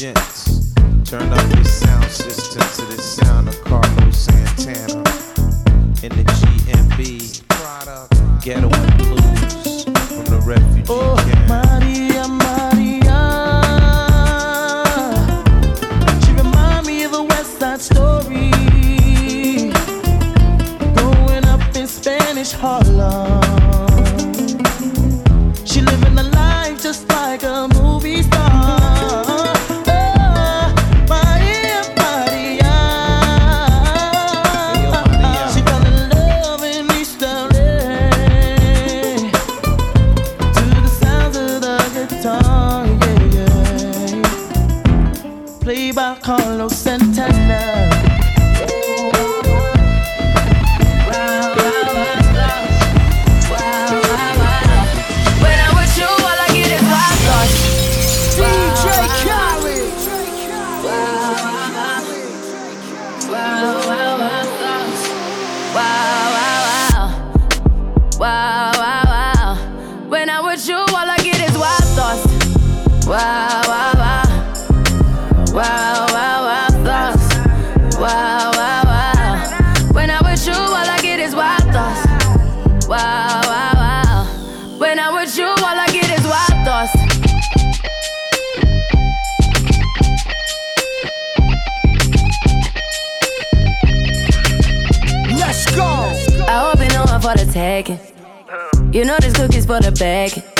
gents, turn up your sound system to the sound of Carlos Santana in the G&B product, Ghetto Blues from the refugee oh, camp. Maria, Maria, she remind me of a West Side Story. Played Carlos Santana. Wow, wow, wow. When I'm with you, all I get is wild thoughts. Wow. Wow, You, all I get is wild thoughts. Let's go. I hope you know I'm for the taking. You know this cookie's for the bag.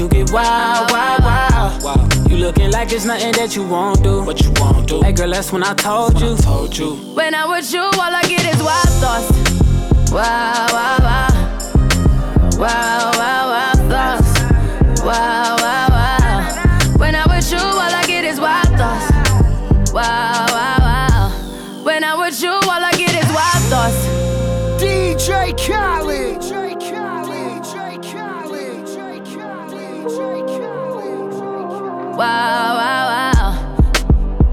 Cause you get wild, wild, wild. You looking like it's nothing that you won't do. What you won't do. Hey girl, that's when I told you. Told you. When I'm with you, all I get is wild thoughts. Wow, wow, wow. wow, wow,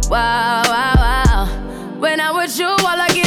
wow, wow, wow. When I'm with you, all I get